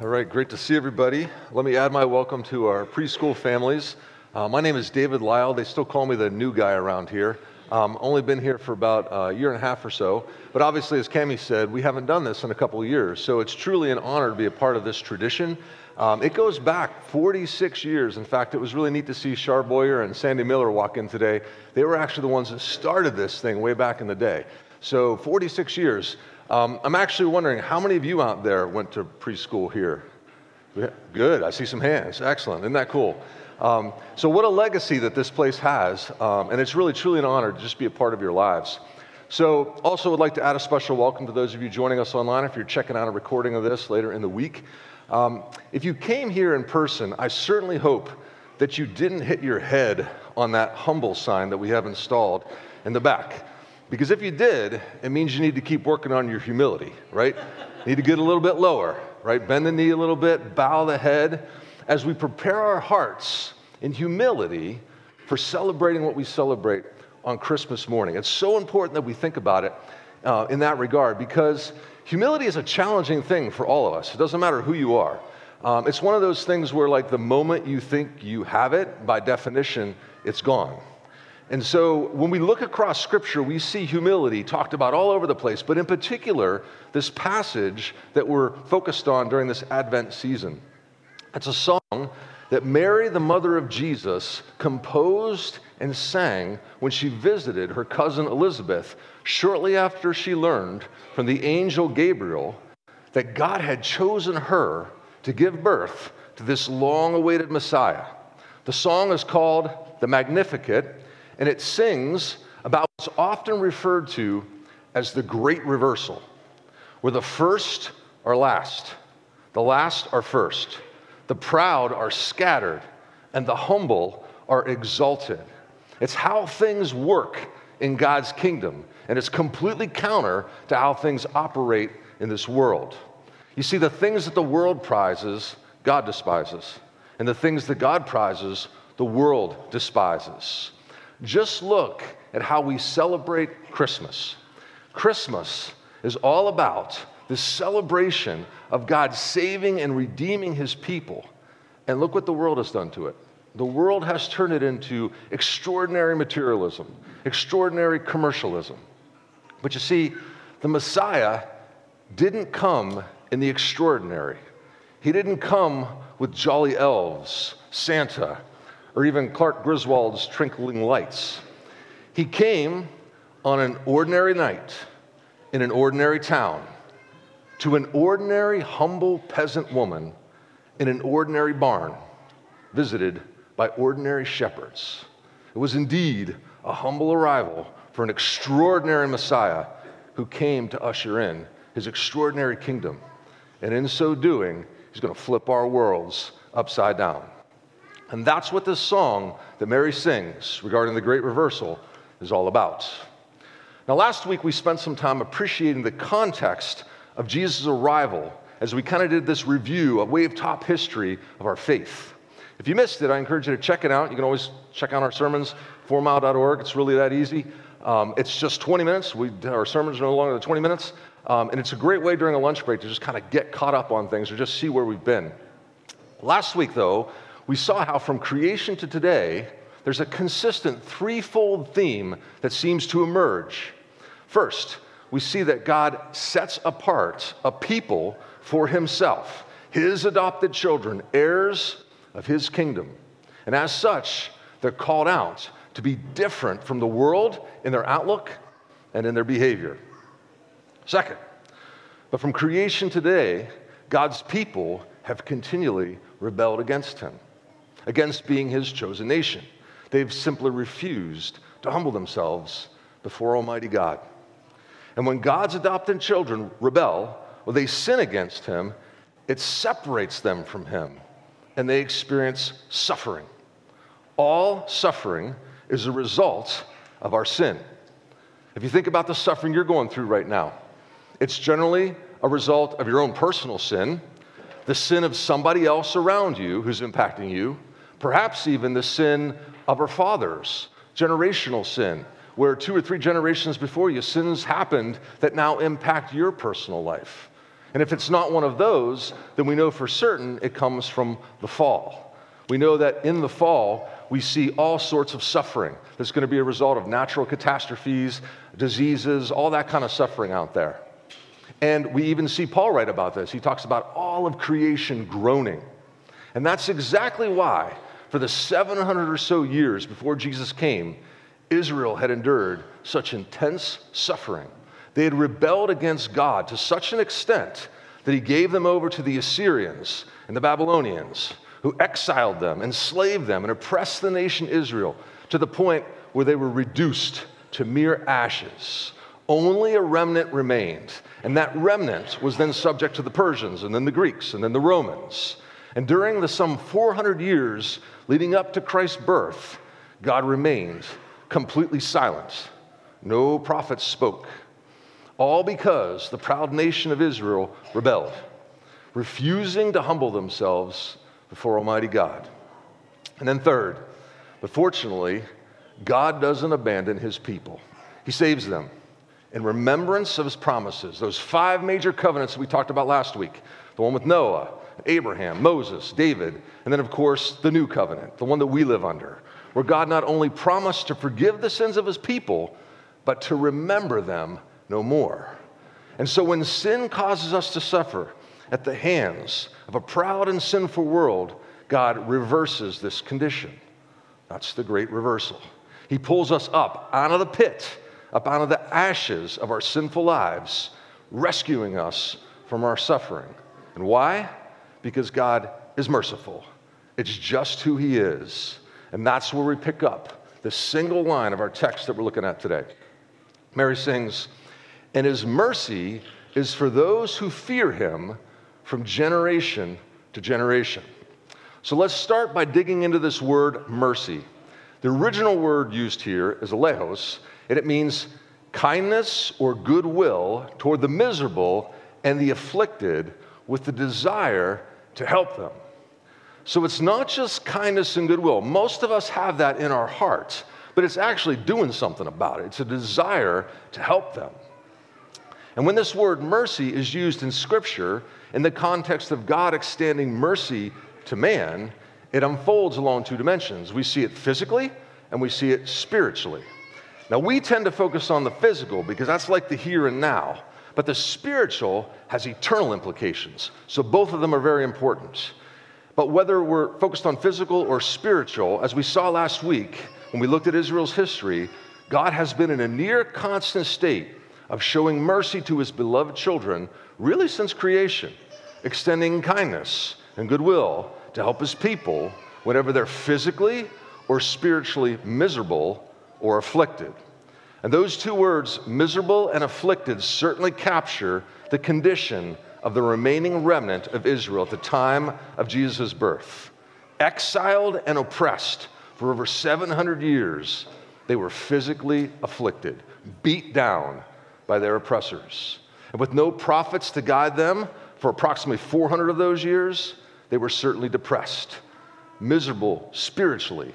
All right, great to see everybody. Let me add my welcome to our preschool families. Uh, my name is David Lyle. They still call me the new guy around here. Um, only been here for about a year and a half or so. But obviously, as Cami said, we haven't done this in a couple of years. So it's truly an honor to be a part of this tradition. Um, it goes back 46 years. In fact, it was really neat to see Char Boyer and Sandy Miller walk in today. They were actually the ones that started this thing way back in the day. So 46 years. Um, I'm actually wondering how many of you out there went to preschool here? Good, I see some hands. Excellent, isn't that cool? Um, so, what a legacy that this place has, um, and it's really truly an honor to just be a part of your lives. So, also would like to add a special welcome to those of you joining us online. If you're checking out a recording of this later in the week, um, if you came here in person, I certainly hope that you didn't hit your head on that humble sign that we have installed in the back. Because if you did, it means you need to keep working on your humility, right? Need to get a little bit lower, right? Bend the knee a little bit, bow the head as we prepare our hearts in humility for celebrating what we celebrate on Christmas morning. It's so important that we think about it uh, in that regard because humility is a challenging thing for all of us. It doesn't matter who you are. Um, it's one of those things where, like, the moment you think you have it, by definition, it's gone. And so when we look across scripture, we see humility talked about all over the place, but in particular, this passage that we're focused on during this Advent season. It's a song that Mary, the mother of Jesus, composed and sang when she visited her cousin Elizabeth shortly after she learned from the angel Gabriel that God had chosen her to give birth to this long awaited Messiah. The song is called the Magnificat and it sings about what's often referred to as the great reversal, where the first are last, the last are first, the proud are scattered, and the humble are exalted. It's how things work in God's kingdom, and it's completely counter to how things operate in this world. You see, the things that the world prizes, God despises, and the things that God prizes, the world despises. Just look at how we celebrate Christmas. Christmas is all about the celebration of God saving and redeeming his people. And look what the world has done to it. The world has turned it into extraordinary materialism, extraordinary commercialism. But you see, the Messiah didn't come in the extraordinary. He didn't come with jolly elves, Santa, or even Clark Griswold's Twinkling Lights. He came on an ordinary night in an ordinary town to an ordinary, humble peasant woman in an ordinary barn, visited by ordinary shepherds. It was indeed a humble arrival for an extraordinary Messiah who came to usher in his extraordinary kingdom. And in so doing, he's going to flip our worlds upside down. And that's what this song that Mary sings regarding the great reversal is all about. Now, last week we spent some time appreciating the context of Jesus' arrival as we kind of did this review, a wave top history of our faith. If you missed it, I encourage you to check it out. You can always check out our sermons, fourmile.org. It's really that easy. Um, it's just 20 minutes. We, our sermons are no longer than 20 minutes. Um, and it's a great way during a lunch break to just kind of get caught up on things or just see where we've been. Last week, though, we saw how from creation to today, there's a consistent threefold theme that seems to emerge. First, we see that God sets apart a people for himself, his adopted children, heirs of his kingdom. And as such, they're called out to be different from the world in their outlook and in their behavior. Second, but from creation to today, God's people have continually rebelled against him against being his chosen nation. They've simply refused to humble themselves before Almighty God. And when God's adopted children rebel, or they sin against him, it separates them from him and they experience suffering. All suffering is a result of our sin. If you think about the suffering you're going through right now, it's generally a result of your own personal sin, the sin of somebody else around you who's impacting you, Perhaps even the sin of our fathers, generational sin, where two or three generations before you, sins happened that now impact your personal life. And if it's not one of those, then we know for certain it comes from the fall. We know that in the fall, we see all sorts of suffering that's going to be a result of natural catastrophes, diseases, all that kind of suffering out there. And we even see Paul write about this. He talks about all of creation groaning. And that's exactly why, for the 700 or so years before Jesus came, Israel had endured such intense suffering. They had rebelled against God to such an extent that he gave them over to the Assyrians and the Babylonians, who exiled them, enslaved them, and oppressed the nation Israel to the point where they were reduced to mere ashes. Only a remnant remained, and that remnant was then subject to the Persians, and then the Greeks, and then the Romans. And during the some 400 years leading up to Christ's birth, God remained completely silent. No prophets spoke. All because the proud nation of Israel rebelled, refusing to humble themselves before Almighty God. And then, third, but fortunately, God doesn't abandon his people, he saves them in remembrance of his promises. Those five major covenants that we talked about last week the one with Noah, Abraham, Moses, David, and then, of course, the new covenant, the one that we live under, where God not only promised to forgive the sins of his people, but to remember them no more. And so, when sin causes us to suffer at the hands of a proud and sinful world, God reverses this condition. That's the great reversal. He pulls us up out of the pit, up out of the ashes of our sinful lives, rescuing us from our suffering. And why? Because God is merciful. It's just who He is. And that's where we pick up the single line of our text that we're looking at today. Mary sings, And His mercy is for those who fear Him from generation to generation. So let's start by digging into this word mercy. The original word used here is eleos, and it means kindness or goodwill toward the miserable and the afflicted with the desire to help them. So it's not just kindness and goodwill. Most of us have that in our hearts, but it's actually doing something about it. It's a desire to help them. And when this word mercy is used in Scripture in the context of God extending mercy to man, it unfolds along two dimensions. We see it physically and we see it spiritually. Now, we tend to focus on the physical because that's like the here and now, but the spiritual has eternal implications. So, both of them are very important. But whether we're focused on physical or spiritual, as we saw last week when we looked at Israel's history, God has been in a near constant state of showing mercy to his beloved children really since creation, extending kindness and goodwill to help his people whenever they're physically or spiritually miserable or afflicted. And those two words, miserable and afflicted, certainly capture the condition of the remaining remnant of Israel at the time of Jesus' birth. Exiled and oppressed for over 700 years, they were physically afflicted, beat down by their oppressors. And with no prophets to guide them for approximately 400 of those years, they were certainly depressed, miserable spiritually,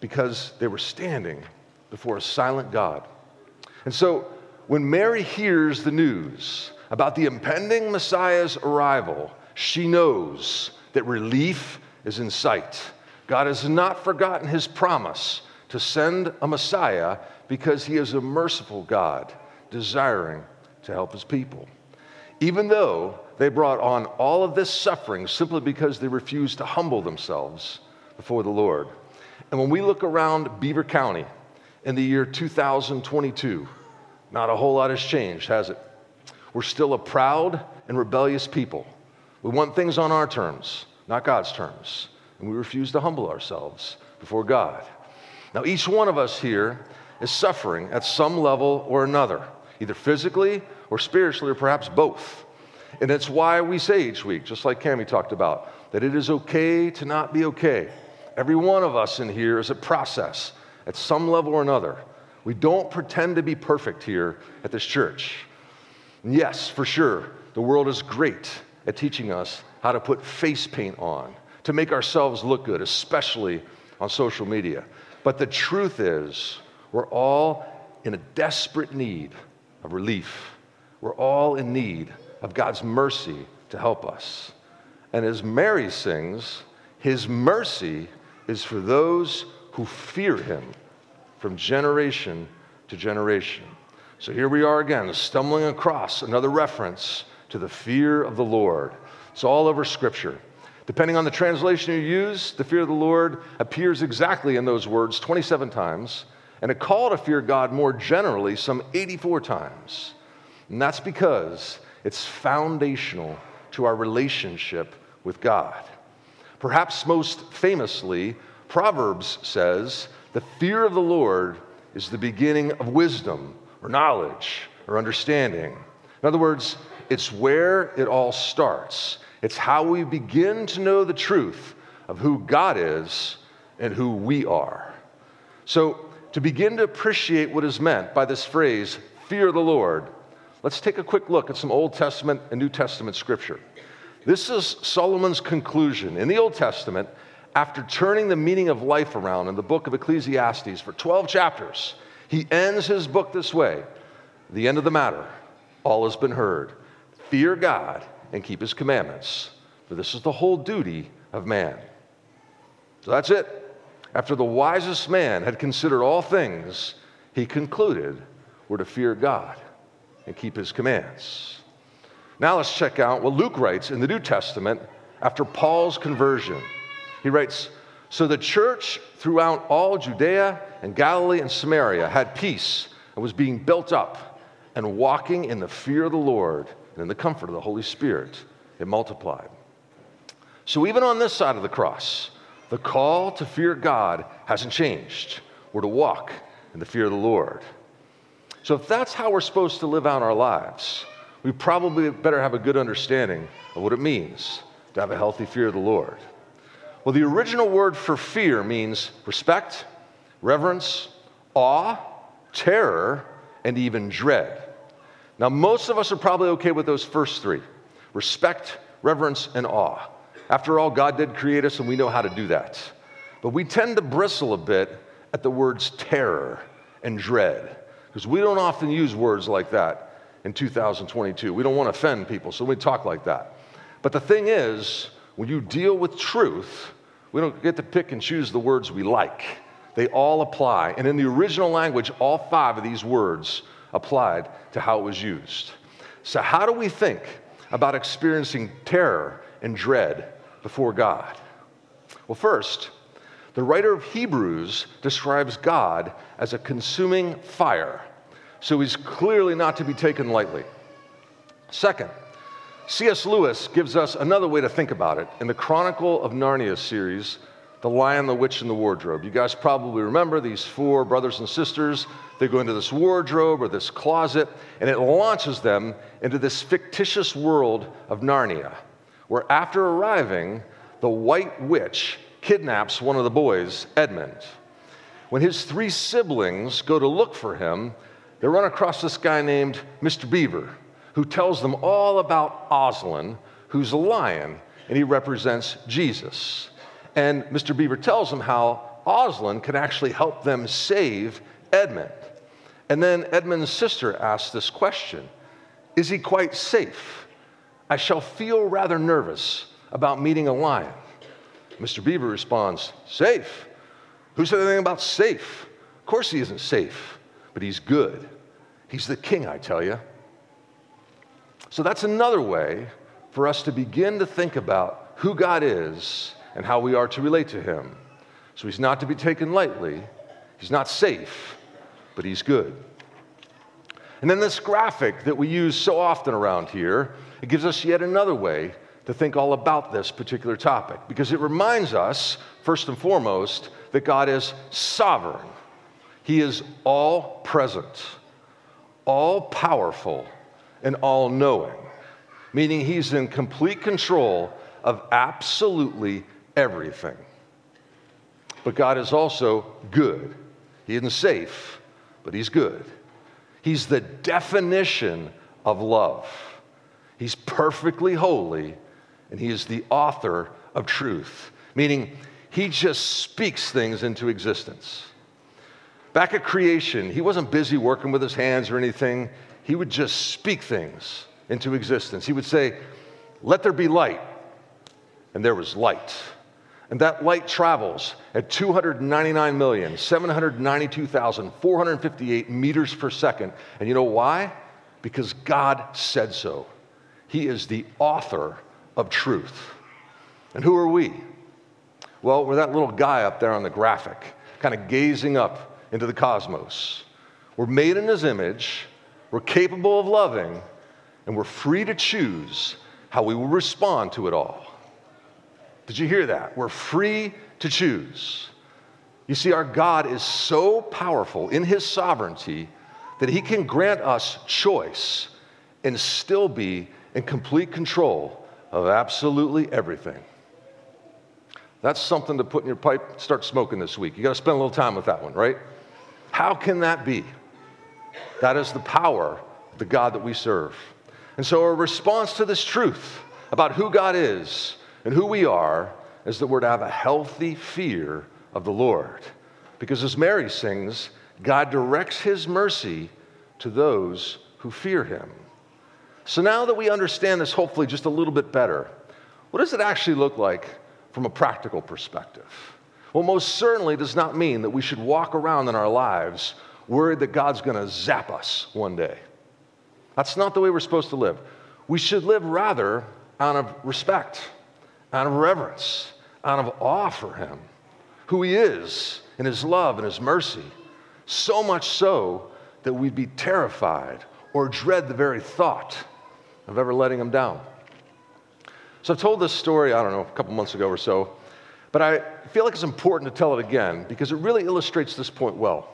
because they were standing before a silent God. And so when Mary hears the news about the impending Messiah's arrival, she knows that relief is in sight. God has not forgotten his promise to send a Messiah because he is a merciful God desiring to help his people. Even though they brought on all of this suffering simply because they refused to humble themselves before the Lord. And when we look around Beaver County in the year 2022, not a whole lot has changed, has it? We're still a proud and rebellious people. We want things on our terms, not God's terms. And we refuse to humble ourselves before God. Now, each one of us here is suffering at some level or another, either physically or spiritually, or perhaps both. And it's why we say each week, just like Cami talked about, that it is okay to not be okay. Every one of us in here is a process at some level or another. We don't pretend to be perfect here at this church. And yes, for sure, the world is great at teaching us how to put face paint on, to make ourselves look good, especially on social media. But the truth is, we're all in a desperate need of relief. We're all in need of God's mercy to help us. And as Mary sings, his mercy is for those who fear him from generation to generation. So here we are again, stumbling across another reference to the fear of the Lord. It's all over Scripture. Depending on the translation you use, the fear of the Lord appears exactly in those words 27 times, and a call to fear God more generally some 84 times. And that's because it's foundational to our relationship with God. Perhaps most famously, Proverbs says, The fear of the Lord is the beginning of wisdom or knowledge or understanding. In other words, it's where it all starts. It's how we begin to know the truth of who God is and who we are. So, to begin to appreciate what is meant by this phrase, fear the Lord, let's take a quick look at some Old Testament and New Testament scripture. This is Solomon's conclusion. In the Old Testament, after turning the meaning of life around in the book of Ecclesiastes for 12 chapters, he ends his book this way The end of the matter, all has been heard. Fear God and keep his commandments, for this is the whole duty of man. So that's it. After the wisest man had considered all things, he concluded we're to fear God and keep his commands. Now let's check out what Luke writes in the New Testament after Paul's conversion. He writes, So the church throughout all Judea and Galilee and Samaria had peace and was being built up and walking in the fear of the Lord and in the comfort of the Holy Spirit. It multiplied. So even on this side of the cross, the call to fear God hasn't changed. We're to walk in the fear of the Lord. So if that's how we're supposed to live out our lives, we probably better have a good understanding of what it means to have a healthy fear of the Lord. Well, the original word for fear means respect, reverence, awe, terror, and even dread. Now, most of us are probably okay with those first three respect, reverence, and awe. After all, God did create us and we know how to do that. But we tend to bristle a bit at the words terror and dread because we don't often use words like that in 2022. We don't want to offend people, so we talk like that. But the thing is, when you deal with truth, we don't get to pick and choose the words we like. They all apply. And in the original language, all five of these words applied to how it was used. So, how do we think about experiencing terror and dread before God? Well, first, the writer of Hebrews describes God as a consuming fire, so he's clearly not to be taken lightly. Second, C.S. Lewis gives us another way to think about it in the Chronicle of Narnia series, The Lion, the Witch, and the Wardrobe. You guys probably remember these four brothers and sisters. They go into this wardrobe or this closet, and it launches them into this fictitious world of Narnia, where after arriving, the White Witch kidnaps one of the boys, Edmund. When his three siblings go to look for him, they run across this guy named Mr. Beaver who tells them all about Aslan, who's a lion, and he represents Jesus. And Mr. Beaver tells them how Aslan can actually help them save Edmund. And then Edmund's sister asks this question Is he quite safe? I shall feel rather nervous about meeting a lion. Mr. Beaver responds, Safe? Who said anything about safe? Of course he isn't safe, but he's good. He's the king, I tell you. So that's another way for us to begin to think about who God is and how we are to relate to him. So he's not to be taken lightly, he's not safe, but he's good. And then this graphic that we use so often around here, it gives us yet another way to think all about this particular topic because it reminds us, first and foremost, that God is sovereign. He is all present, all powerful, and all knowing, meaning he's in complete control of absolutely everything. But God is also good. He isn't safe, but he's good. He's the definition of love. He's perfectly holy, and he is the author of truth, meaning he just speaks things into existence. Back at creation, he wasn't busy working with his hands or anything he would just speak things into existence. He would say, Let there be light. And there was light. And that light travels at 299,792,458 meters per second. And you know why? Because God said so. He is the author of truth. And who are we? Well, we're that little guy up there on the graphic, kind of gazing up into the cosmos. We're made in his image, we're capable of loving, and we're free to choose how we will respond to it all. Did you hear that? We're free to choose. You see, our God is so powerful in his sovereignty that he can grant us choice and still be in complete control of absolutely everything. That's something to put in your pipe, start smoking this week. You got to spend a little time with that one, right? How can that be? That is the power of the God that we serve. And so, our response to this truth about who God is and who we are is that we're to have a healthy fear of the Lord. Because as Mary sings, God directs his mercy to those who fear him. So now that we understand this hopefully just a little bit better, what does it actually look like from a practical perspective? Well, most certainly does not mean that we should walk around in our lives worried that God's going to zap us one day. That's not the way we're supposed to live. We should live rather out of respect out of reverence, out of awe for him, who he is in his love and his mercy. So much so that we'd be terrified or dread the very thought of ever letting him down. So I've told this story, I don't know, a couple months ago or so, but I feel like it's important to tell it again because it really illustrates this point well.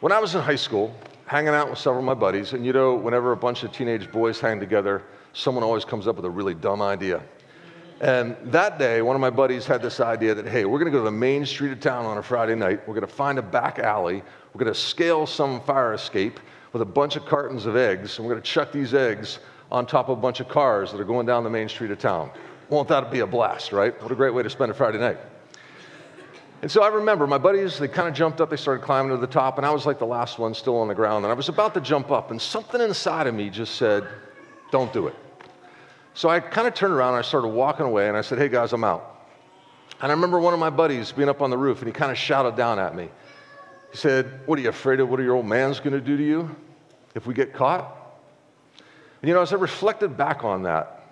When I was in high school, hanging out with several of my buddies, and you know, whenever a bunch of teenage boys hang together, someone always comes up with a really dumb idea. And that day, one of my buddies had this idea that, hey, we're to go to the main street of town on a Friday night. We're to find a back alley. We're to scale some fire escape with a bunch of cartons of eggs. And we're to chuck these eggs on top of a bunch of cars that are going down the main street of town. Won't that be a blast, right? What a great way to spend a Friday night. And so I remember my buddies, they kind of jumped up, they started climbing to the top, and I was like the last one still on the ground. And I was about to jump up, and something inside of me just said, Don't do it. So I kind of turned around and I started walking away and I said, Hey guys, I'm out. And I remember one of my buddies being up on the roof and he kind of shouted down at me. He said, What are you afraid of what are your old man's going to do to you if we get caught? And you know, as I reflected back on that,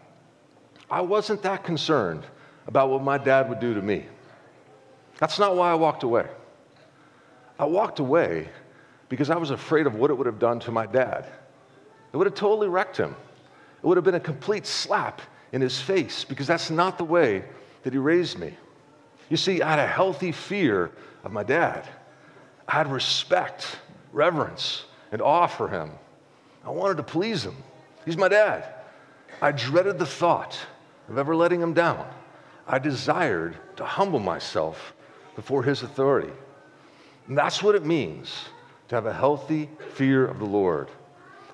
I wasn't that concerned about what my dad would do to me. That's not why I walked away. I walked away because I was afraid of what it would have done to my dad. It would have totally wrecked him. It would have been a complete slap in his face because that's not the way that he raised me. You see, I had a healthy fear of my dad. I had respect, reverence, and awe for him. I wanted to please him. He's my dad. I dreaded the thought of ever letting him down. I desired to humble myself before his authority. And that's what it means to have a healthy fear of the Lord.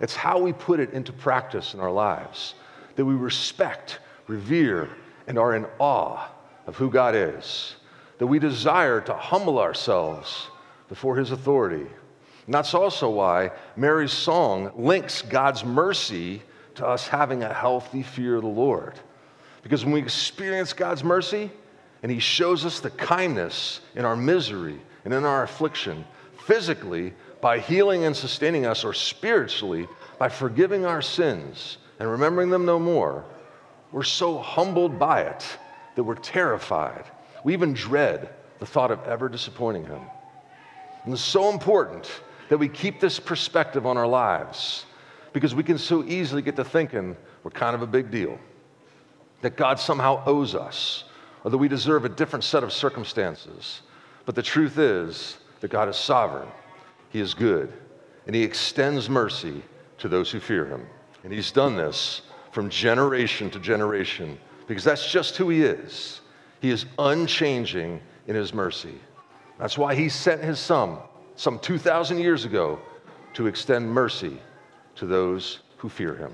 It's how we put it into practice in our lives that we respect, revere, and are in awe of who God is, that we desire to humble ourselves before His authority. And that's also why Mary's song links God's mercy to us having a healthy fear of the Lord. Because when we experience God's mercy and He shows us the kindness in our misery and in our affliction, physically, by healing and sustaining us, or spiritually, by forgiving our sins and remembering them no more, we're so humbled by it that we're terrified. We even dread the thought of ever disappointing Him. And it's so important that we keep this perspective on our lives because we can so easily get to thinking we're kind of a big deal, that God somehow owes us, or that we deserve a different set of circumstances. But the truth is that God is sovereign he is good, and He extends mercy to those who fear Him. And He's done this from generation to generation because that's just who He is. He is unchanging in His mercy. That's why He sent His Son some 2,000 years ago to extend mercy to those who fear Him.